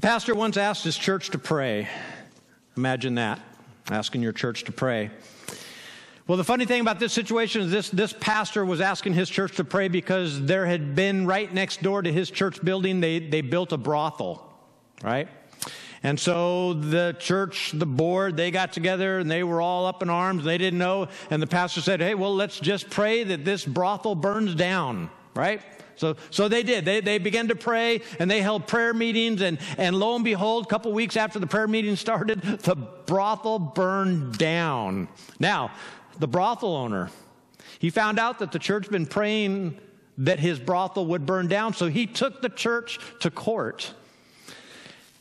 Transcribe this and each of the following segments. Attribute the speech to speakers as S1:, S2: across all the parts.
S1: A pastor once asked his church to pray. Imagine that, asking your church to pray. Well, the funny thing about this situation is this, this pastor was asking his church to pray because there had been right next door to his church building, they, they built a brothel, right? And so the church, the board, they got together and they were all up in arms. They didn't know. And the pastor said, Hey, well, let's just pray that this brothel burns down, right? So, so they did. They, they began to pray and they held prayer meetings. And, and lo and behold, a couple weeks after the prayer meeting started, the brothel burned down. Now, the brothel owner, he found out that the church had been praying that his brothel would burn down. So he took the church to court.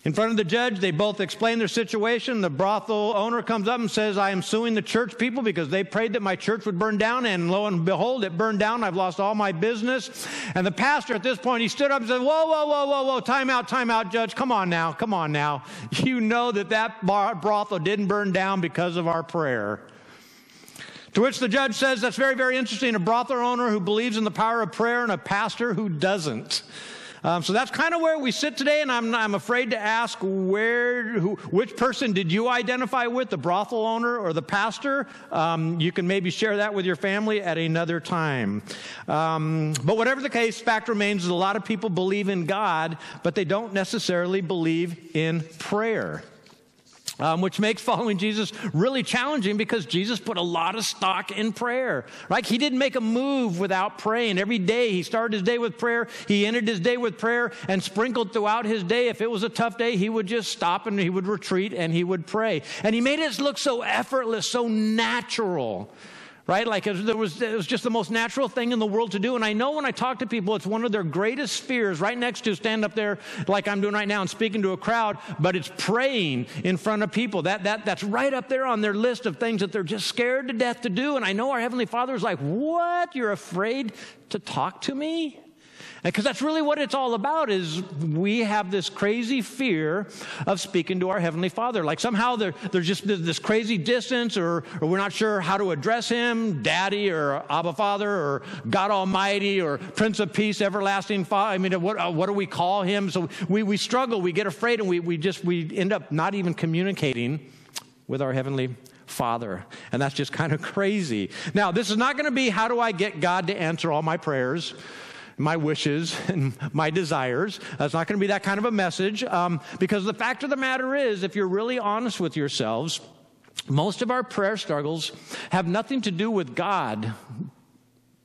S1: In front of the judge, they both explain their situation. The brothel owner comes up and says, I am suing the church people because they prayed that my church would burn down, and lo and behold, it burned down. I've lost all my business. And the pastor at this point, he stood up and said, Whoa, whoa, whoa, whoa, whoa, time out, time out, judge. Come on now, come on now. You know that that brothel didn't burn down because of our prayer. To which the judge says, That's very, very interesting. A brothel owner who believes in the power of prayer and a pastor who doesn't. Um, so that's kind of where we sit today, and I'm, I'm afraid to ask where, who, which person did you identify with, the brothel owner or the pastor? Um, you can maybe share that with your family at another time. Um, but whatever the case, fact remains that a lot of people believe in God, but they don't necessarily believe in prayer um, which makes following Jesus really challenging because Jesus put a lot of stock in prayer. Right? He didn't make a move without praying. Every day he started his day with prayer. He ended his day with prayer and sprinkled throughout his day. If it was a tough day, he would just stop and he would retreat and he would pray. And he made it look so effortless, so natural right? Like it was, it was just the most natural thing in the world to do. And I know when I talk to people, it's one of their greatest fears right next to stand up there like I'm doing right now and speaking to a crowd, but it's praying in front of people. That, that, that's right up there on their list of things that they're just scared to death to do. And I know our Heavenly Father is like, what? You're afraid to talk to me? Because that's really what it's all about is we have this crazy fear of speaking to our Heavenly Father. Like somehow there, there's just this crazy distance or, or we're not sure how to address Him, Daddy or Abba Father or God Almighty or Prince of Peace, Everlasting Father. I mean, what, uh, what do we call Him? So we, we struggle, we get afraid and we, we just, we end up not even communicating with our Heavenly Father. And that's just kind of crazy. Now, this is not going to be how do I get God to answer all my prayers my wishes and my desires. That's not going to be that kind of a message um, because the fact of the matter is, if you're really honest with yourselves, most of our prayer struggles have nothing to do with God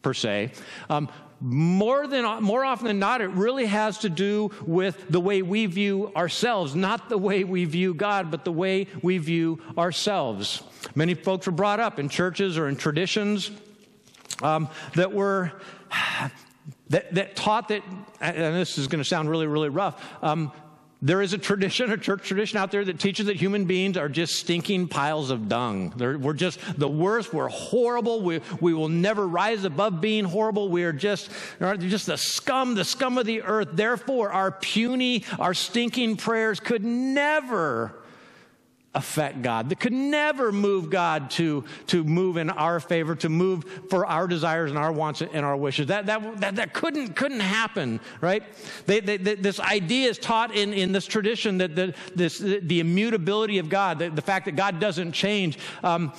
S1: per se. Um, more than more often than not, it really has to do with the way we view ourselves, not the way we view God, but the way we view ourselves. Many folks were brought up in churches or in traditions um, that were that, that taught that, and this is going to sound really, really rough. Um, there is a tradition, a church tradition out there that teaches that human beings are just stinking piles of dung. They're, we're just the worst. We're horrible. We, we will never rise above being horrible. We are just, just the scum, the scum of the earth. Therefore, our puny, our stinking prayers could never affect God, that could never move God to, to move in our favor, to move for our desires and our wants and our wishes. That, that, that, that couldn't, couldn't happen, right? They, they, they, this idea is taught in, in this tradition that the, this, the immutability of God, the, the fact that God doesn't change. Um,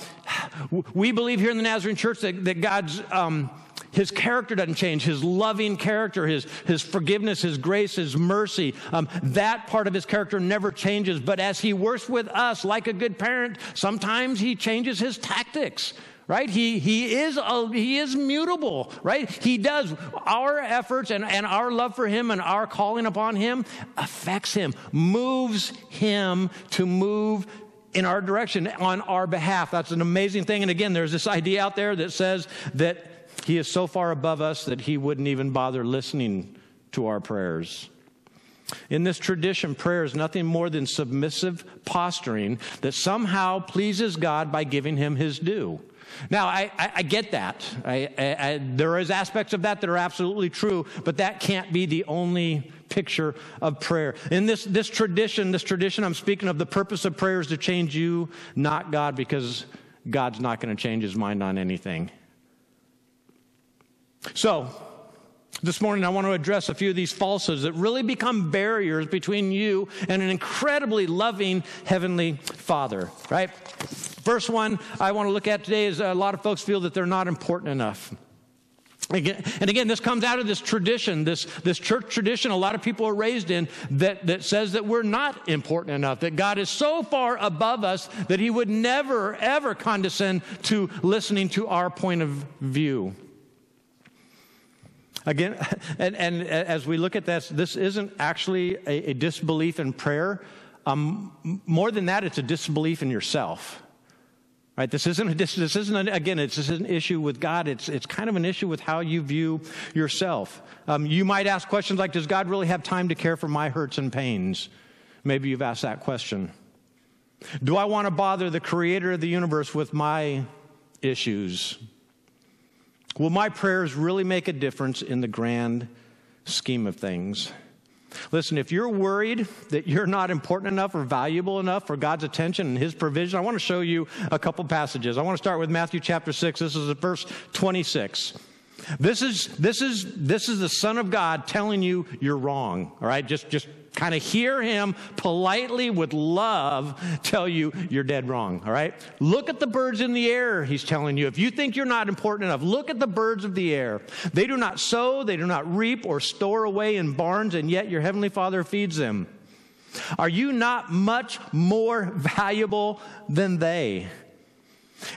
S1: we believe here in the Nazarene church that, that God's, um, his character doesn't change. His loving character, his, his forgiveness, his grace, his mercy, um, that part of his character never changes. But as he works with us like a good parent, sometimes he changes his tactics right? He, he is a, he is mutable right? He does. Our efforts and, and our love for him and our calling upon him affects him moves him to move in our direction on our behalf. That's an amazing thing. And again there's this idea out there that says that he is so far above us that he wouldn't even bother listening to our prayers. In this tradition, prayer is nothing more than submissive posturing that somehow pleases God by giving him his due. Now, I, I, I get that. I, there is aspects of that that are absolutely true, but that can't be the only picture of prayer. In this, this tradition, this tradition I'm speaking of, the purpose of prayer is to change you, not God, because God's not going to change his mind on anything. So, This morning, I want to address a few of these falsehoods that really become barriers between you and an incredibly loving Heavenly Father, right? First one I want to look at today is a lot of folks feel that they're not important enough. Again, and again, this comes out of this tradition, this, this church tradition a lot of people are raised in that, that says that we're not important enough, that God is so far above us that He would never, ever condescend to listening to our point of view. Again, and, and as we look at this, this isn't actually a, a disbelief in prayer. Um, more than that, it's a disbelief in yourself. Right? This isn't, a, this, this isn't an, again, it's just an issue with God. It's, it's kind of an issue with how you view yourself. Um, you might ask questions like, Does God really have time to care for my hurts and pains? Maybe you've asked that question. Do I want to bother the creator of the universe with my issues? Will my prayers really make a difference in the grand scheme of things? Listen, if you're worried that you're not important enough or valuable enough for God's attention and His provision, I want to show you a couple passages. I want to start with Matthew chapter 6. This is verse 26. This is, this is, this is the Son of God telling you you're wrong. All right? Just, just kind of hear him politely with love tell you you're dead wrong. All right? Look at the birds in the air, he's telling you. If you think you're not important enough, look at the birds of the air. They do not sow, they do not reap or store away in barns, and yet your heavenly Father feeds them. Are you not much more valuable than they?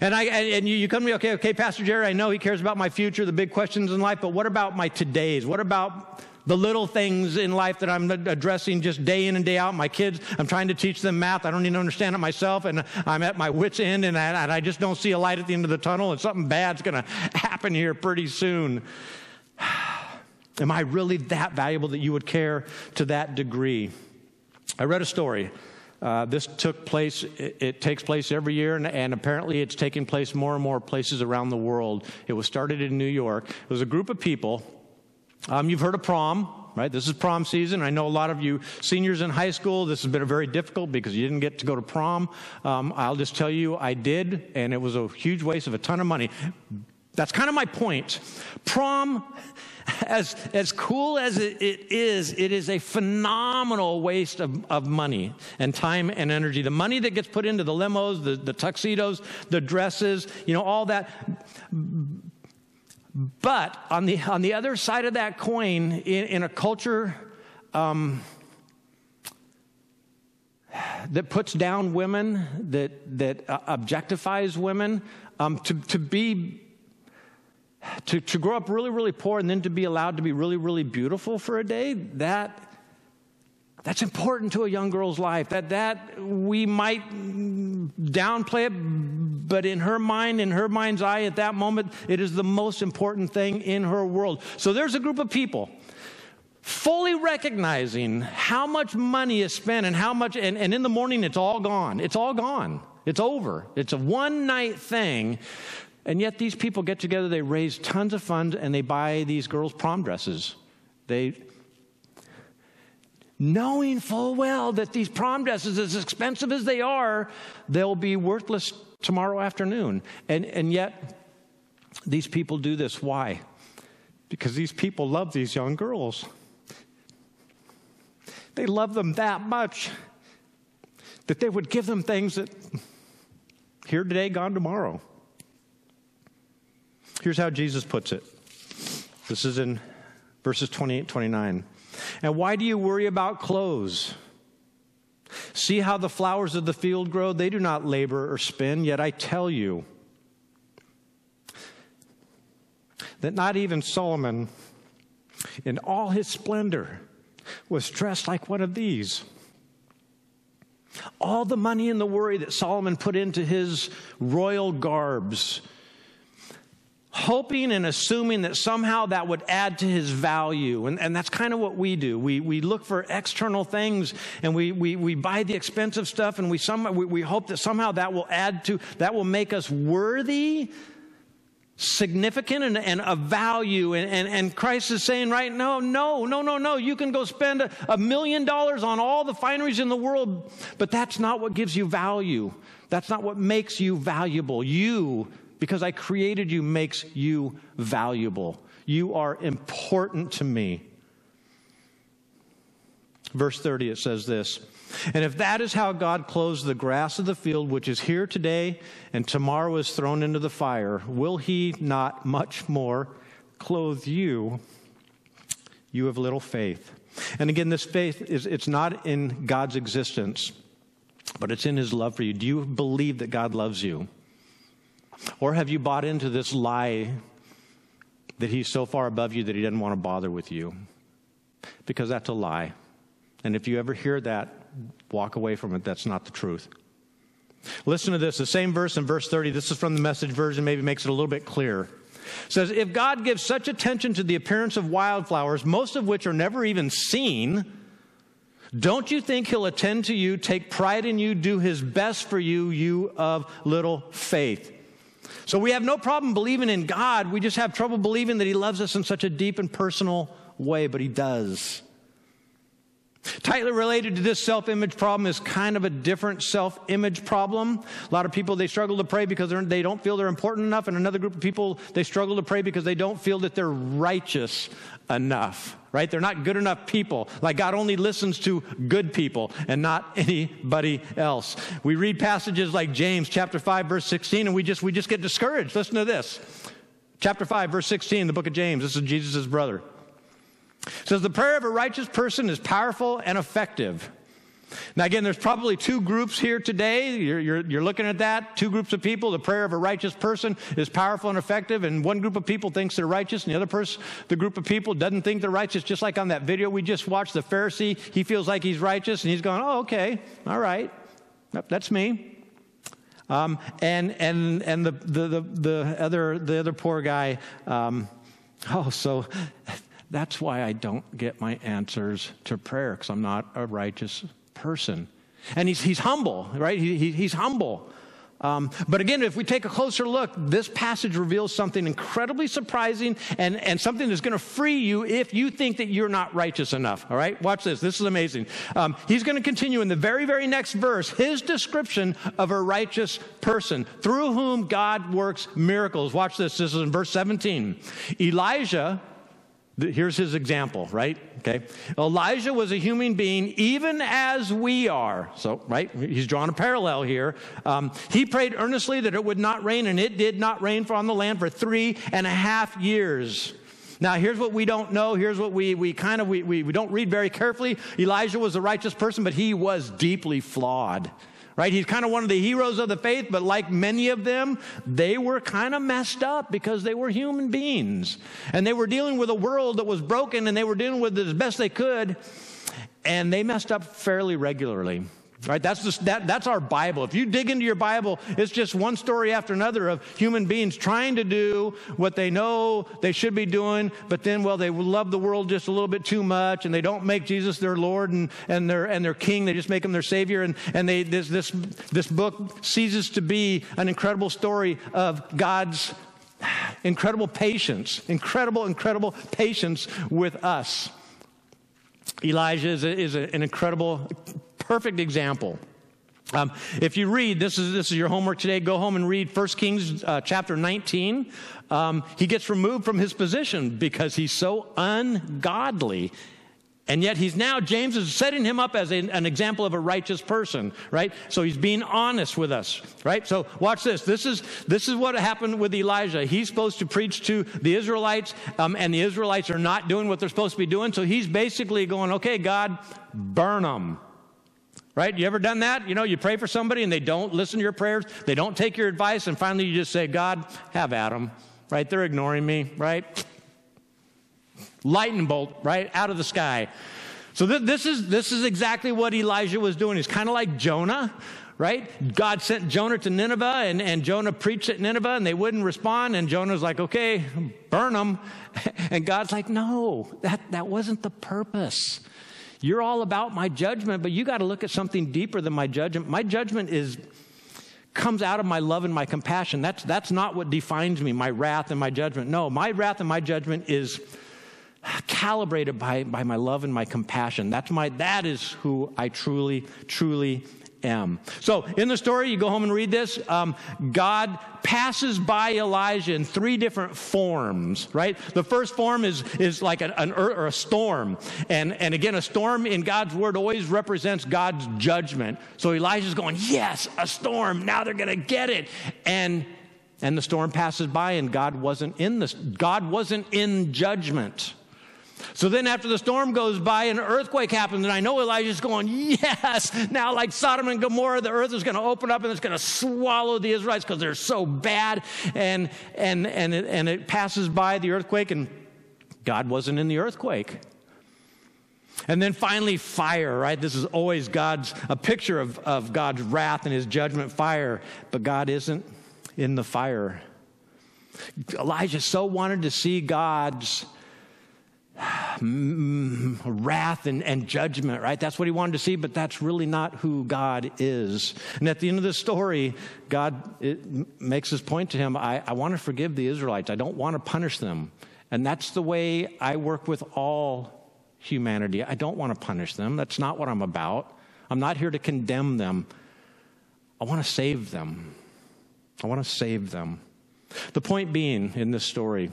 S1: And I and you, come to me, okay, okay, Pastor Jerry, I know he cares about my future, the big questions in life, but what about my todays? What about the little things in life that I'm addressing just day in and day out. My kids, I'm trying to teach them math. I don't even understand it myself, and I'm at my wits' end, and I, and I just don't see a light at the end of the tunnel, and something bad's going to happen here pretty soon. Am I really that valuable that you would care to that degree? I read a story. Uh, this took place, it, it, takes place every year, and, and, apparently it's taking place more and more places around the world. It was started in New York. It was a group of people um, you've heard of prom, right? This is prom season. I know a lot of you seniors in high school, this has been very difficult because you didn't get to go to prom. Um, I'll just tell you, I did, and it was a huge waste of a ton of money. That's kind of my point. Prom, as, as cool as it, it is, it is a phenomenal waste of, of money and time and energy. The money that gets put into the limos, the, the tuxedos, the dresses, you know, all that but on the, on the other side of that coin, in, in a culture um, that puts down women, that, that uh, objectifies women, um, to, to be to, to grow up really, really poor and then to be allowed to be really, really beautiful for a day, that that's important to a young girl's life. That that we might downplay it, but in her mind, in her mind's eye, at that moment, it is the most important thing in her world. So there's a group of people fully recognizing how much money is spent and how much, and, and in the morning it's all gone. It's all gone. It's over. It's a one night thing. And yet these people get together, they raise tons of funds, and they buy these girls' prom dresses. They knowing full well that these prom dresses, as expensive as they are, they'll be worthless tomorrow afternoon. And, and yet, these people do this. Why? Because these people love these young girls. They love them that much that they would give them things that here today, gone tomorrow. Here's how Jesus puts it. This is in verses 28 29. And why do you worry about clothes? See how the flowers of the field grow? They do not labor or spin, yet I tell you that not even Solomon, in all his splendor, was dressed like one of these. All the money and the worry that Solomon put into his royal garbs hoping and assuming that somehow that would add to his value. And, and that's kind of what we do. We, we look for external things and we, we, we buy the expensive stuff and we, some, we, we hope that somehow that will add to, that will make us worthy significant and, and of value. And, and, and, Christ is saying, right, no, no, no, no, no. You can go spend a, a million dollars on all the fineries in the world, but that's not what gives you value. That's not what makes you valuable. You because I created you makes you valuable. You are important to me. Verse 30, it says this And if that is how God clothes the grass of the field, which is here today and tomorrow is thrown into the fire, will he not much more clothe you, you have little faith? And again, this faith is it's not in God's existence, but it's in his love for you. Do you believe that God loves you? Or have you bought into this lie that he's so far above you that he doesn't want to bother with you? Because that's a lie. And if you ever hear that, walk away from it. That's not the truth. Listen to this. The same verse in verse 30. This is from the message version, maybe makes it a little bit clearer. It says, If God gives such attention to the appearance of wildflowers, most of which are never even seen, don't you think he'll attend to you, take pride in you, do his best for you, you of little faith? So we have no problem believing in God. We just have trouble believing that he loves us in such a deep and personal way, but he does. Tightly related to this self image problem is kind of a different self image problem. A lot of people, they struggle to pray because they don't feel they're important enough. And another group of people, they struggle to pray because they don't feel that they're righteous enough, right? They're not good enough people. Like God only listens to good people and not anybody else. We read passages like James chapter 5, verse 16, and we just, we just get discouraged. Listen to this. Chapter 5, verse 16, the book of James. This is Jesus' brother. Says the prayer of a righteous person is powerful and effective. Now, again, there's probably two groups here today. You're, you're, you're, looking at that. Two groups of people. The prayer of a righteous person is powerful and effective, and one group of people thinks they're righteous, and the other person, the group of people, doesn't think they're righteous. Just like on that video we just watched, the Pharisee, he feels like he's righteous, and he's going, "Oh, okay, all right, that's me." Um, and and and the, the the the other the other poor guy. Um, oh, so that's why I don't get my answers to prayer, because I'm not a righteous person. And he's, he's humble, right? He, he, he's humble. Um, but again, if we take a closer look, this passage reveals something incredibly surprising and, and something that's going to free you if you think that you're not righteous enough. All right? Watch this. This is amazing. Um, he's going to continue in the very, very next verse his description of a righteous person through whom God works miracles. Watch this. This is in verse 17. Elijah Here's his example, right? Okay. Elijah was a human being, even as we are. So, right? He's drawn a parallel here. Um, he prayed earnestly that it would not rain, and it did not rain on the land for three and a half years. Now, here's what we don't know. Here's what we, we kind of, we, we, we don't read very carefully. Elijah was a righteous person, but he was deeply flawed right? He's kind of one of the heroes of the faith, but like many of them, they were kind of messed up because they were human beings. And they were dealing with a world that was broken and they were dealing with it as best they could. And they messed up fairly regularly. Right? That's, that, that's our Bible. If you dig into your Bible, it's just one story after another of human beings trying to do what they know they should be doing, but then, well, they love the world just a little bit too much, and they don't make Jesus their Lord and, and, their, and their King. They just make him their Savior. And, and they, this, this, this book ceases to be an incredible story of God's incredible patience, incredible, incredible patience with us. Elijah is, a, is a, an incredible perfect example. Um, if you read, this is, this is your homework today, go home and read 1 Kings uh, chapter 19. Um, he gets removed from his position because he's so ungodly. And yet he's now, James is setting him up as a, an example of a righteous person, right? So he's being honest with us, right? So watch this. This is, this is what happened with Elijah. He's supposed to preach to the Israelites, um, and the Israelites are not doing what they're supposed to be doing. So he's basically going, okay, God, burn them Right? You ever done that? You know, you pray for somebody and they don't listen to your prayers, they don't take your advice, and finally you just say, God, have at them. Right? They're ignoring me, right? Lightning bolt, right? Out of the sky. So th- this, is, this is exactly what Elijah was doing. He's kind of like Jonah, right? God sent Jonah to Nineveh, and, and Jonah preached at Nineveh, and they wouldn't respond. And Jonah's like, okay, burn them. And God's like, no, that, that wasn't the purpose. You're all about my judgment, but you got to look at something deeper than my judgment. My judgment is comes out of my love and my compassion. That's that's not what defines me, my wrath and my judgment. No, my wrath and my judgment is calibrated by, by my love and my compassion. That's my that is who I truly, truly am. So, in the story, you go home and read this. Um, God passes by Elijah in three different forms, right? The first form is, is like an, an or a storm. And, and again, a storm in God's word always represents God's judgment. So Elijah's going, Yes, a storm. Now they're going to get it. And and the storm passes by and God wasn't in this God wasn't in judgment. So then, after the storm goes by, an earthquake happens, and I know Elijah's going, Yes, now, like Sodom and Gomorrah, the earth is going to open up and it's going to swallow the Israelites because they're so bad. And, and, and, it, and it passes by the earthquake, and God wasn't in the earthquake. And then finally, fire, right? This is always God's, a picture of, of God's wrath and his judgment fire, but God isn't in the fire. Elijah so wanted to see God's Mm, wrath and, and judgment, right? That's what he wanted to see, but that's really not who God is. And at the end of the story, God makes his point to him I, I want to forgive the Israelites, I don't want to punish them. And that's the way I work with all humanity. I don't want to punish them. That's not what I'm about. I'm not here to condemn them. I want to save them. I want to save them. The point being in this story,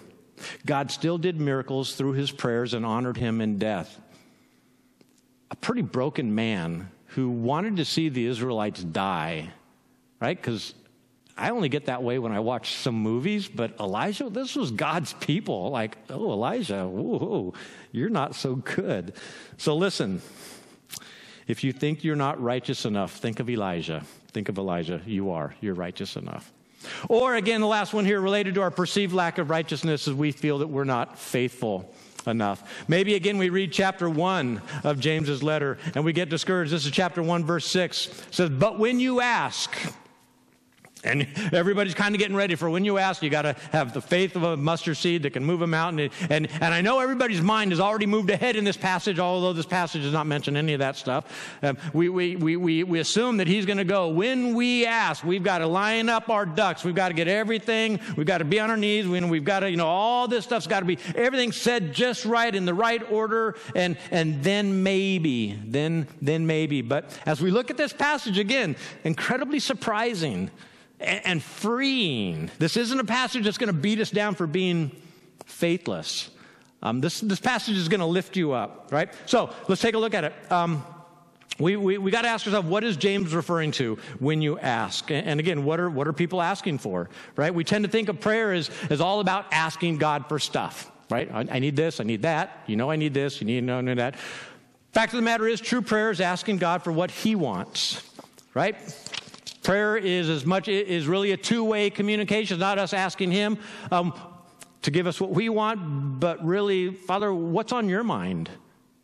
S1: God still did miracles through his prayers and honored him in death. A pretty broken man who wanted to see the Israelites die, right? Because I only get that way when I watch some movies, but Elijah, this was God's people. Like, oh, Elijah, whoa, you're not so good. So listen, if you think you're not righteous enough, think of Elijah. Think of Elijah. You are. You're righteous enough. Or again, the last one here related to our perceived lack of righteousness is we feel that we're not faithful enough. Maybe again we read chapter 1 of James's letter and we get discouraged. This is chapter 1 verse 6. It says, "But when you ask, and everybody's kind of getting ready for when you ask, you got to have the faith of a mustard seed that can move a mountain. And, and I know everybody's mind has already moved ahead in this passage, although this passage does not mention any of that stuff. Um, we, we, we, we, we assume that he's going to go, when we ask, we've got to line up our ducks. We've got to get everything. We've got to be on our knees. We, we've got to, you know, all this stuff's got to be, everything said just right in the right order. And, and then maybe, then, then maybe. But as we look at this passage again, incredibly surprising and freeing. This isn't a passage that's going to beat us down for being faithless. Um, this, this passage is going to lift you up, right? So let's take a look at it. Um, we, we, we got to ask ourselves, what is James referring to when you ask? And again, what are, what are people asking for, right? We tend to think of prayer as, as all about asking God for stuff, right? I, I need this, I need that. You know I need this, you need to know that. Fact of the matter is, true prayer is asking God for what He wants, right? Prayer is as much is really a two-way communication, It's not us asking Him um, to give us what we want, but really, Father, what's on your mind?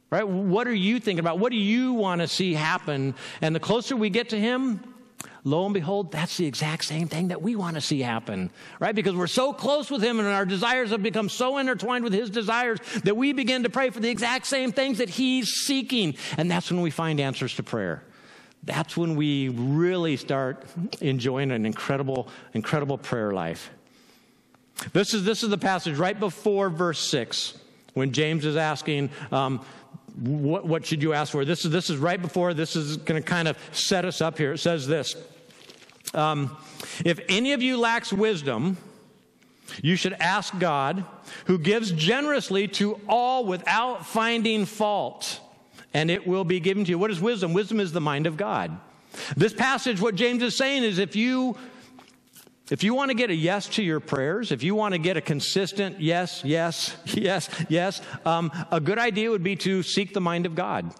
S1: Right? What are you thinking about? What do you want to see happen? And the closer we get to Him, lo and behold, that's the exact same thing that we want to see happen, right? Because we're so close with Him and our desires have become so intertwined with His desires that we begin to pray for the exact same things that He's seeking. And that's when we find answers to prayer that's when we really start enjoying an incredible, incredible prayer life. This is, this is the passage right before verse 6 when James is asking, um, what, what, should you ask for? This is, this is right before, this is going to kind of set us up here. It says this um, If any of you lacks wisdom, you should ask God, who gives generously to all without finding fault and it will be given to you. What is wisdom? Wisdom is the mind of God. This passage, what James is saying is if you if you want to get a yes to your prayers, if you want to get a consistent yes, yes, yes, yes, um, a good idea would be to seek the mind of God.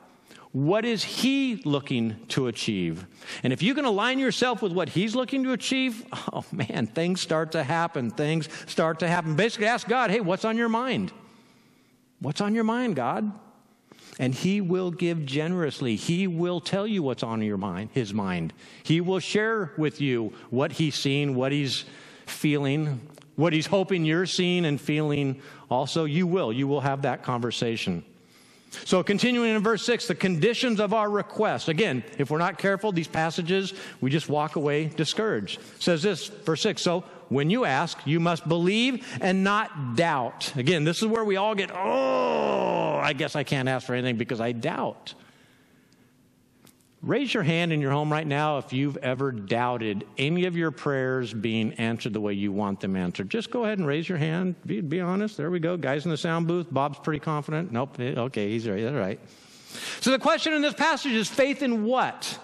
S1: What is He looking to achieve? And if you can align yourself with what He's looking to achieve, oh man, things start to happen. Things start to happen. Basically, ask God, hey, what's on your mind? What's on your mind, God? And he will give generously. He will tell you what's on your mind, his mind. He will share with you what he's seen, what he's feeling, what he's hoping you're seeing and feeling. Also, you will. You will have that conversation. So, continuing in verse 6, the conditions of our request. Again, if we're not careful, these passages, we just walk away discouraged. It says this, verse 6 So, when you ask, you must believe and not doubt. Again, this is where we all get, oh, I guess I can't ask for anything because I doubt. Raise your hand in your home right now if you've ever doubted any of your prayers being answered the way you want them answered. Just go ahead and raise your hand. Be, be honest. There we go. Guys in the sound booth. Bob's pretty confident. Nope. Okay, he's right. That's right. So the question in this passage is faith in what?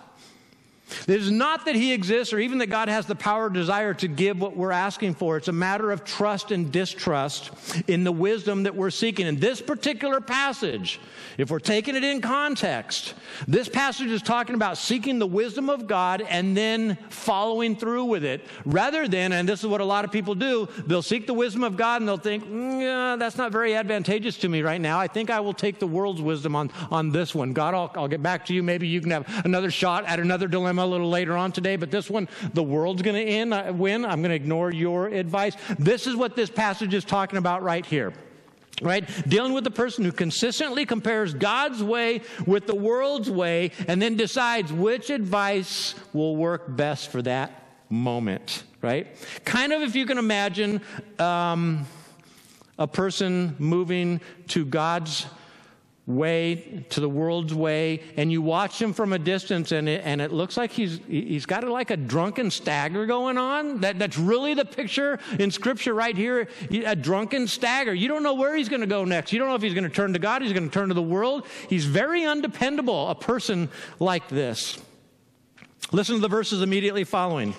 S1: It is not that he exists or even that God has the power or desire to give what we're asking for. It's a matter of trust and distrust in the wisdom that we're seeking. In this particular passage, if we're taking it in context, this passage is talking about seeking the wisdom of God and then following through with it rather than, and this is what a lot of people do, they'll seek the wisdom of God and they'll think, mm, yeah, that's not very advantageous to me right now. I think I will take the world's wisdom on, on this one. God, I'll, I'll get back to you. Maybe you can have another shot at another dilemma a little later on today, but this one, the world's going to uh, win. I'm going to ignore your advice. This is what this passage is talking about right here right? Dealing with the person who consistently compares God's way with the world's way and then decides which advice will work best for that moment, right? Kind of if you can imagine um, a person moving to God's way to the world's way and you watch him from a distance and it, and it looks like he's he's got a, like a drunken stagger going on. That, that's really the picture in scripture right here a drunken stagger. You don't know where he's going to go next. You don't know if he's going to turn to god he's going to turn to the world. He's very undependable a person like this. Listen to the verses immediately following.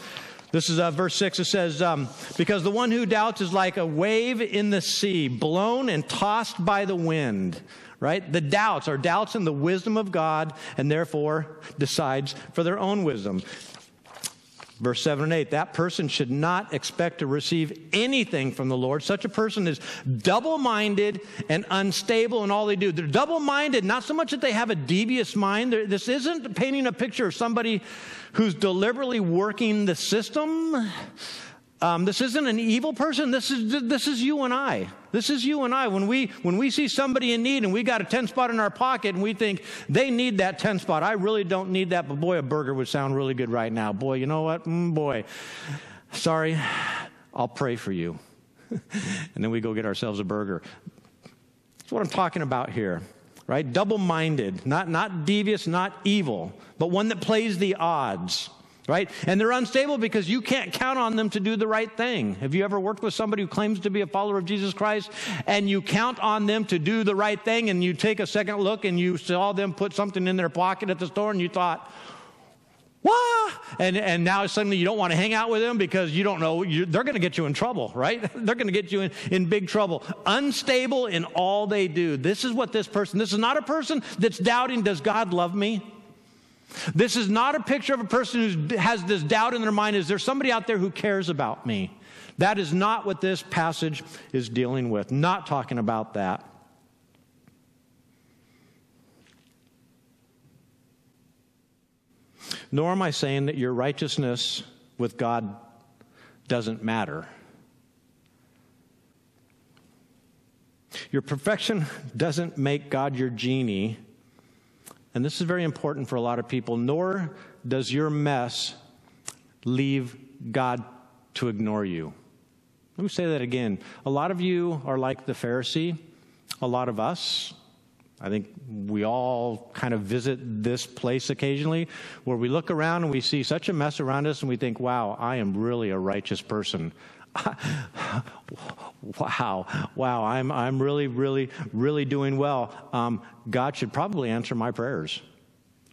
S1: This is uh, verse 6. It says, um, Because the one who doubts is like a wave in the sea, blown and tossed by the wind right? The doubts are doubts in the wisdom of God and therefore decides for their own wisdom. Verse 7 and 8, that person should not expect to receive anything from the Lord. Such a person is double minded and unstable in all they do. They're double minded, not so much that they have a devious mind. This isn't painting a picture of somebody who's deliberately working the system. Um, this isn't an evil person. This is, this is you and I. This is you and I. When we, when we see somebody in need and we got a 10 spot in our pocket and we think they need that 10 spot, I really don't need that, but boy, a burger would sound really good right now. Boy, you know what? Mm, boy, sorry, I'll pray for you. and then we go get ourselves a burger. That's what I'm talking about here, right? Double minded, not, not devious, not evil, but one that plays the odds right? And they're unstable because you can't count on them to do the right thing. Have you ever worked with somebody who claims to be a follower of Jesus Christ and you count on them to do the right thing and you take a second look and you saw them put something in their pocket at the store and you thought, what? And, and now suddenly you don't want to hang out with them because you don't know, you, they're going to get you in trouble, right? they're going to get you in, in big trouble. Unstable in all they do. This is what this person, this is not a person that's doubting, does God love me? This is not a picture of a person who has this doubt in their mind is there somebody out there who cares about me? That is not what this passage is dealing with. Not talking about that. Nor am I saying that your righteousness with God doesn't matter. Your perfection doesn't make God your genie and this is very important for a lot of people, nor does your mess leave God to ignore you. Let me say that again. A lot of you are like the Pharisee, a lot of us. I think we all kind of visit this place occasionally where we look around and we see such a mess around us and we think, wow, I am really a righteous person. wow, wow, I'm, I'm really, really, really doing well. Um, God should probably answer my prayers.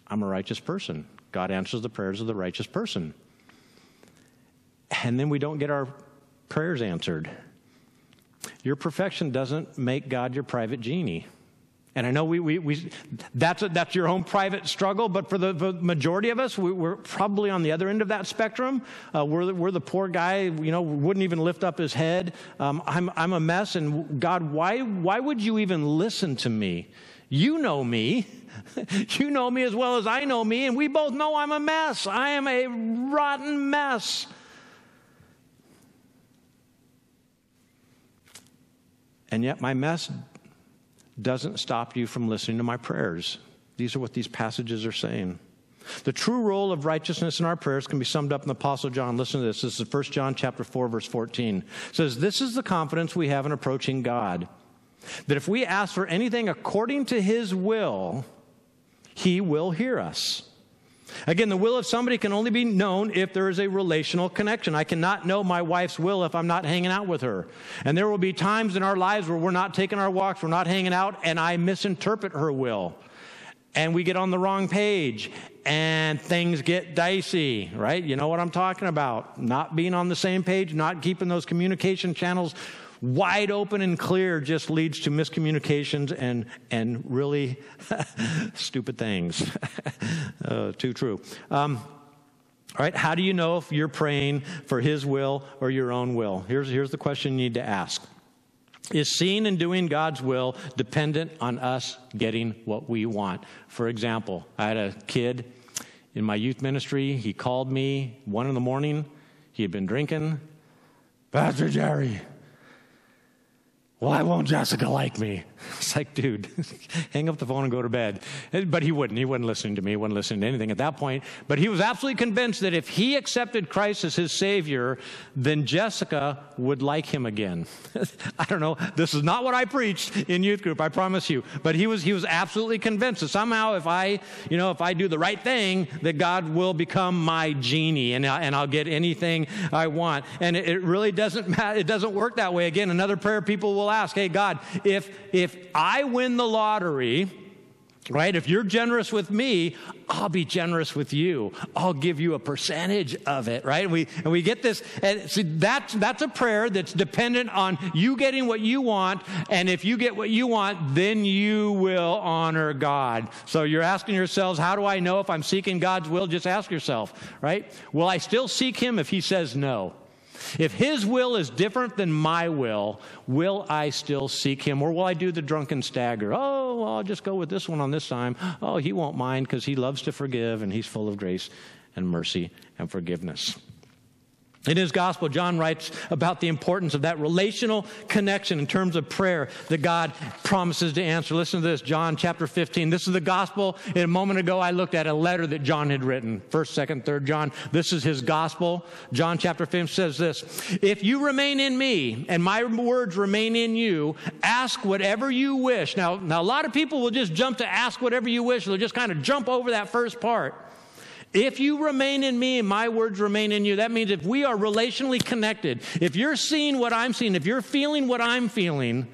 S1: I'm a righteous person. God answers the prayers of the righteous person. And then we don't get our prayers answered. Your perfection doesn't make God your private genie. And I know we, we, we that's, a, that's your own private struggle, but for the, the majority of us, we, are probably on the other end of that spectrum. Uh, we're, the, we're the poor guy, you know, wouldn't even lift up his head. Um, I'm, I'm a mess, and God, why, why would you even listen to me? You know me. you know me as well as I know me, and we both know I'm a mess. I am a rotten mess. And yet, my mess doesn't stop you from listening to my prayers. These are what these passages are saying. The true role of righteousness in our prayers can be summed up in the Apostle John. Listen to this. This is 1 John chapter 4, verse 14. It says, This is the confidence we have in approaching God. That if we ask for anything according to his will, he will hear us. Again, the will of somebody can only be known if there is a relational connection. I cannot know my wife's will if I'm not hanging out with her. And there will be times in our lives where we're not taking our walks, we're not hanging out, and I misinterpret her will. And we get on the wrong page and things get dicey, right? You know what I'm talking about. Not being on the same page, not keeping those communication channels wide open and clear just leads to miscommunications and, and really stupid things. uh, too true. Um, all right, how do you know if you're praying for His will or your own will? Here's, here's the question you need to ask Is seeing and doing God's will dependent on us getting what we want? For example, I had a kid in my youth ministry. He called me one in the morning. He had been drinking. Pastor Jerry, why won't Jessica like me? It's like, dude, hang up the phone and go to bed. Eh, but he wouldn't. He wasn't listening to me. He wasn't listening to anything at that point. But he was absolutely convinced that if he accepted Christ as his Savior, then Jessica would like him again. I don't know. This is not what I preached in youth group, I promise you. But he was, he was absolutely convinced that somehow if I, you know, if I do the right thing, that God will become my genie and, I, and I'll get anything I want. And it, it really doesn't matter. It doesn't work that way. Again, another prayer people will ask, hey, God, if, if I win the lottery, right? If you're generous with me, I'll be generous with you. I'll give you a percentage of it, right? We, and we get this, and see, that's, that's a prayer that's dependent on you getting what you want. And if you get what you want, then you will honor God. So you're asking yourselves, how do I know if I'm seeking God's will? Just ask yourself, right? Will I still seek Him if He says no? If his will is different than my will, will I still seek him? Or will I do the drunken stagger? Oh, I'll just go with this one on this time. Oh, he won't mind because he loves to forgive and he's full of grace and mercy and forgiveness. In his gospel, John writes about the importance of that relational connection in terms of prayer that God promises to answer. Listen to this, John chapter 15. This is the gospel. And a moment ago, I looked at a letter that John had written. First, second, third John. This is his gospel. John chapter 15 says this If you remain in me and my words remain in you, ask whatever you wish. Now, now a lot of people will just jump to ask whatever you wish. They'll just kind of jump over that first part. If you remain in me and my words remain in you, that means if we are relationally connected, if you're seeing what I'm seeing, if you're feeling what I'm feeling,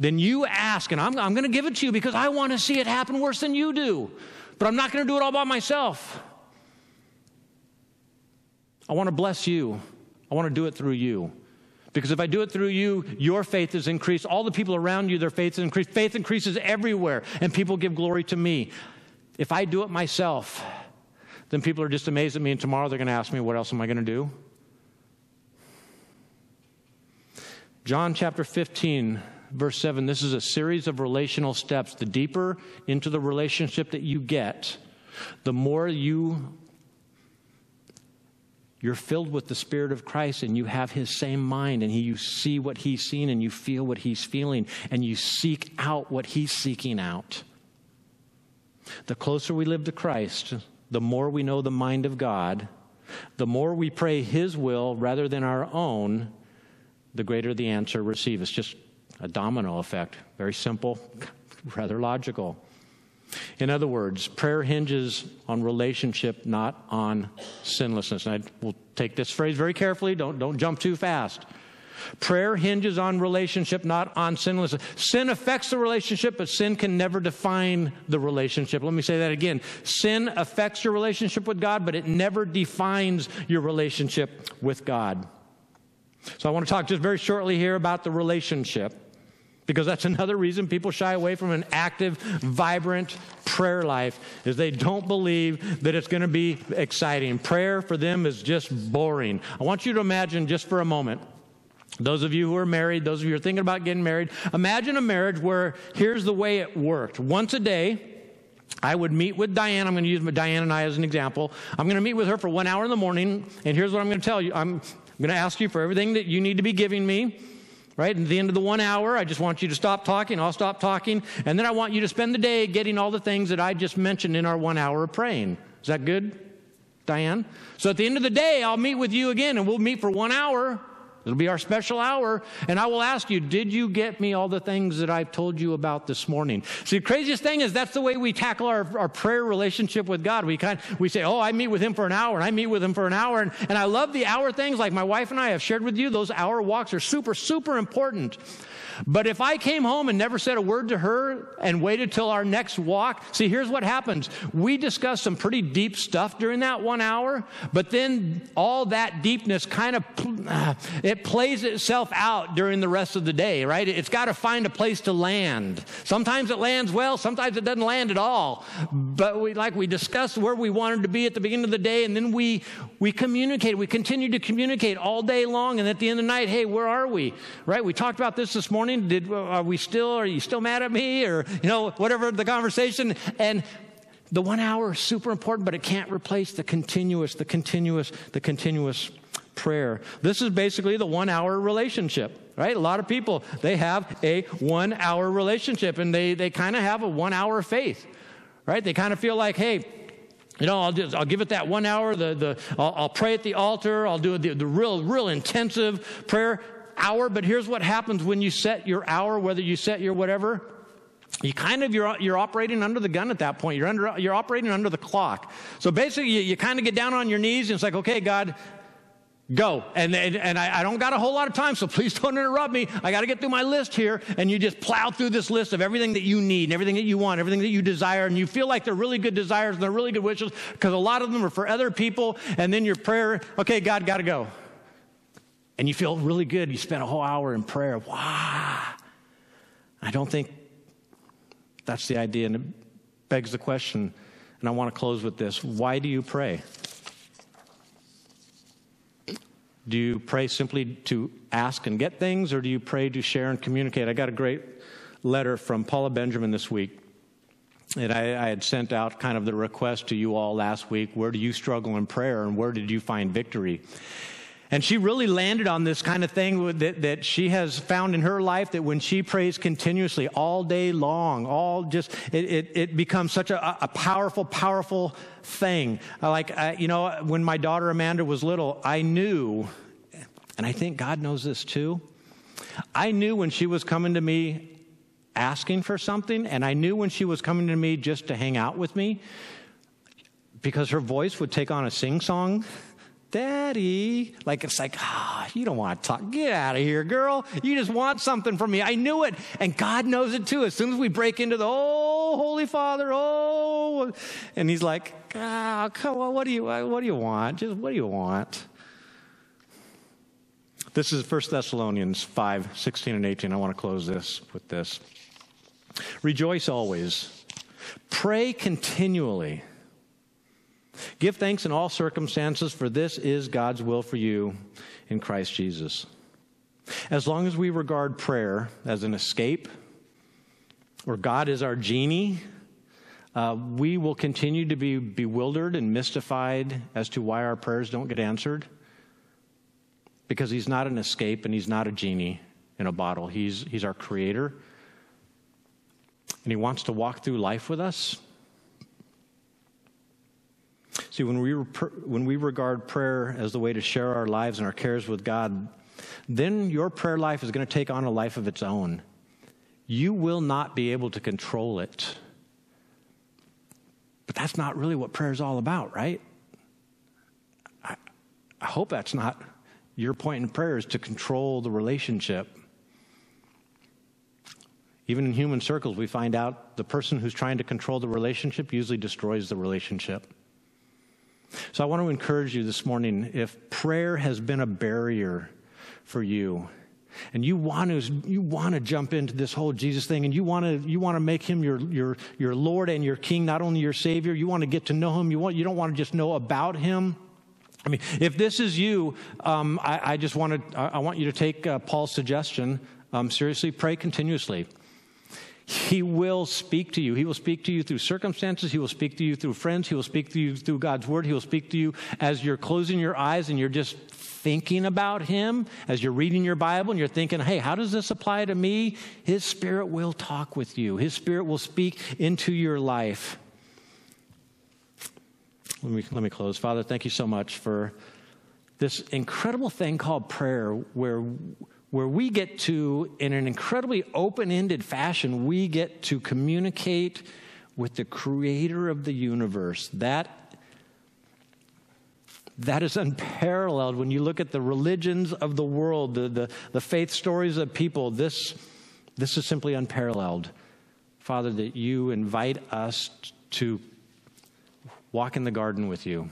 S1: then you ask, and I'm, I'm going to give it to you because I want to see it happen worse than you do. But I'm not going to do it all by myself. I want to bless you. I want to do it through you. Because if I do it through you, your faith is increased. All the people around you, their faith is increased. Faith increases everywhere, and people give glory to me. If I do it myself, then people are just amazed at me, and tomorrow they're going to ask me, What else am I going to do? John chapter 15, verse 7, this is a series of relational steps. The deeper into the relationship that you get, the more you you're filled with the spirit of Christ and you have his same mind and he, you see what he's seen and you feel what he's feeling and you seek out what he's seeking out. The closer we live to Christ, the more we know the mind of God, the more we pray His will rather than our own, the greater the answer receive. It's just a domino effect. Very simple, rather logical. In other words, prayer hinges on relationship, not on sinlessness. And I will take this phrase very carefully. Don't, don't jump too fast. Prayer hinges on relationship, not on sinlessness. Sin affects the relationship, but sin can never define the relationship. Let me say that again. Sin affects your relationship with God, but it never defines your relationship with God. So I want to talk just very shortly here about the relationship because that's another reason people shy away from an active, vibrant prayer life is they don't believe that it's going to be exciting. Prayer for them is just boring. I want you to imagine just for a moment those of you who are married, those of you who are thinking about getting married, imagine a marriage where here's the way it worked. Once a day, I would meet with Diane. I'm going to use Diane and I as an example. I'm going to meet with her for one hour in the morning, and here's what I'm going to tell you. I'm going to ask you for everything that you need to be giving me. Right? At the end of the one hour, I just want you to stop talking. I'll stop talking. And then I want you to spend the day getting all the things that I just mentioned in our one hour of praying. Is that good, Diane? So at the end of the day, I'll meet with you again, and we'll meet for one hour It'll be our special hour. And I will ask you, did you get me all the things that I've told you about this morning? See, the craziest thing is that's the way we tackle our, our prayer relationship with God. We kind we say, oh, I meet with him for an hour and I meet with him for an hour. And, and I love the hour things like my wife and I have shared with you. Those hour walks are super, super important. But if I came home and never said a word to her and waited till our next walk, see, here's what happens. We discuss some pretty deep stuff during that one hour, but then all that deepness kind of, uh, it plays itself out during the rest of the day, right? It's got to find a place to land. Sometimes it lands well, sometimes it doesn't land at all. But we, like we discussed where we wanted to be at the beginning of the day, and then we, we communicate. We continue to communicate all day long, and at the end of the night, hey, where are we? Right? We talked about this this morning morning? Did, uh, are we still, are you still mad at me? Or, you know, whatever the conversation. And the one hour is super important, but it can't replace the continuous, the continuous, the continuous prayer. This is basically the one hour relationship, right? A lot of people, they have a one hour relationship and they, they kind of have a one hour faith, right? They kind of feel like, hey, you know, I'll, just, I'll give it that one hour. The, the, I'll, I'll pray at the altar. I'll do the, the real, real intensive prayer hour, but here's what happens when you set your hour, whether you set your whatever. You kind of you're you're operating under the gun at that point. You're under you're operating under the clock. So basically, you, you kind of get down on your knees and it's like, okay, God, go. And, and, and I, I, don't got a whole lot of time, so please don't interrupt me. I got to get through my list here. And you just plow through this list of everything that you need and everything that you want, everything that you desire. And you feel like they're really good desires and they're really good wishes because a lot of them are for other people. And then your prayer, okay, God, got to go and you feel really good. You spent a whole hour in prayer. Wow. I don't think that's the idea. And it begs the question, and I want to close with this why do you pray? Do you pray simply to ask and get things, or do you pray to share and communicate? I got a great letter from Paula Benjamin this week. And I, I, had sent out kind of the request to you all last week where do you struggle in prayer and where did you find victory? And she really landed on this kind of thing that, that she has found in her life that when she prays continuously all day long, all just, it, it, it becomes such a, a, powerful, powerful thing. Like, I, you know, when my daughter Amanda was little, I knew, and I think God knows this too, I knew when she was coming to me asking for something, and I knew when she was coming to me just to hang out with me, because her voice would take on a sing song Daddy. Like, it's like, ah, oh, you don't want to talk. Get out of here, girl. You just want something from me. I knew it. And God knows it too. As soon as we break into the, oh, Holy Father, oh, and He's like, ah, oh, come on, what do you, what do you want? Just, what do you want? This is 1 Thessalonians 5, 16 and 18. I want to close this with this. Rejoice always. Pray continually. Give thanks in all circumstances, for this is God's will for you in Christ Jesus. As long as we regard prayer as an escape, or God is our genie, uh, we will continue to be bewildered and mystified as to why our prayers don't get answered. Because He's not an escape and He's not a genie in a bottle. He's, he's our creator. And He wants to walk through life with us See, when we, when we regard prayer as the way to share our lives and our cares with God, then your prayer life is going to take on a life of its own. You will not be able to control it. But that's not really what prayer is all about, right? I, I hope that's not your point in prayer is to control the relationship. Even in human circles, we find out the person who's trying to control the relationship usually destroys the relationship. So I want to encourage you this morning if prayer has been a barrier for you, and you want to you want to jump into this whole Jesus thing and you want to you want to make him your your your Lord and your King, not only your Savior, you want to get to know him, you want you don't want to just know about him. I mean, if this is you, um, I, I, just want to I, want you to take uh, Paul's suggestion um, seriously. Pray continuously. He will speak to you. He will speak to you through circumstances. He will speak to you through friends. He will speak to you through God's word. He will speak to you as you're closing your eyes and you're just thinking about Him, as you're reading your Bible and you're thinking, hey, how does this apply to me? His Spirit will talk with you, His Spirit will speak into your life. Let me, let me close. Father, thank you so much for this incredible thing called prayer where where we get to in an incredibly open-ended fashion we get to communicate with the creator of the universe. That that is unparalleled when you look at the religions of the world the, the, the faith stories of people. This this is simply unparalleled. Father that you invite us to walk in the garden with you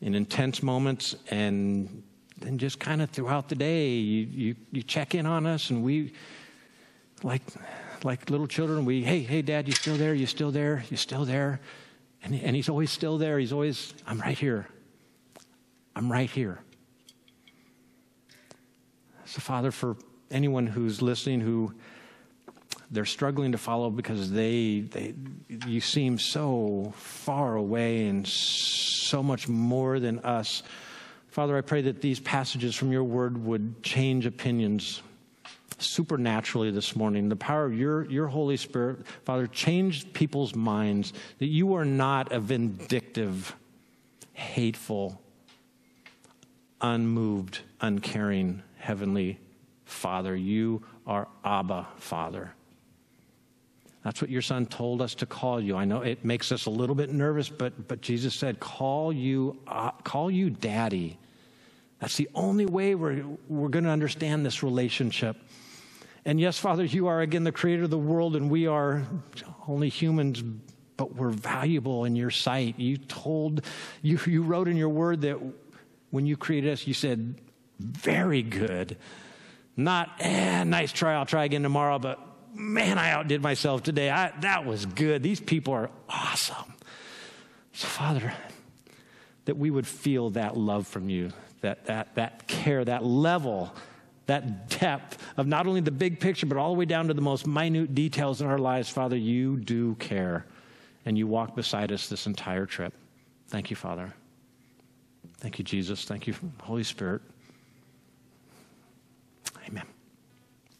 S1: in intense moments and then just kind of throughout the day you, you, you check in on us and we like like little children we hey hey dad you still there? You still there? You still there? And, and he's always still there. He's always i'm right here. I'm right here. So father for anyone who's listening who they're struggling to follow because they, they you seem so far away and so much more than us. Father, I pray that these passages from your word would change opinions supernaturally this morning. The power of your, your Holy Spirit, Father, change people's minds that you are not a vindictive, hateful, unmoved, uncaring Heavenly Father. You are Abba, Father. That's what your son told us to call you. I know it makes us a little bit nervous, but, but Jesus said, call you, uh, call you daddy. That's the only way we're, we're going to understand this relationship. And yes, Father, you are again the creator of the world, and we are only humans, but we're valuable in your sight. You told, you, you wrote in your word that when you created us, you said, very good. Not, eh, nice try, I'll try again tomorrow, but man, I outdid myself today. I, that was good. These people are awesome. So, Father, that we would feel that love from you, that, that, that care, that level, that depth of not only the big picture, but all the way down to the most minute details in our lives. Father, you do care, and you walk beside us this entire trip. Thank you, Father. Thank you, Jesus. Thank you, Holy Spirit.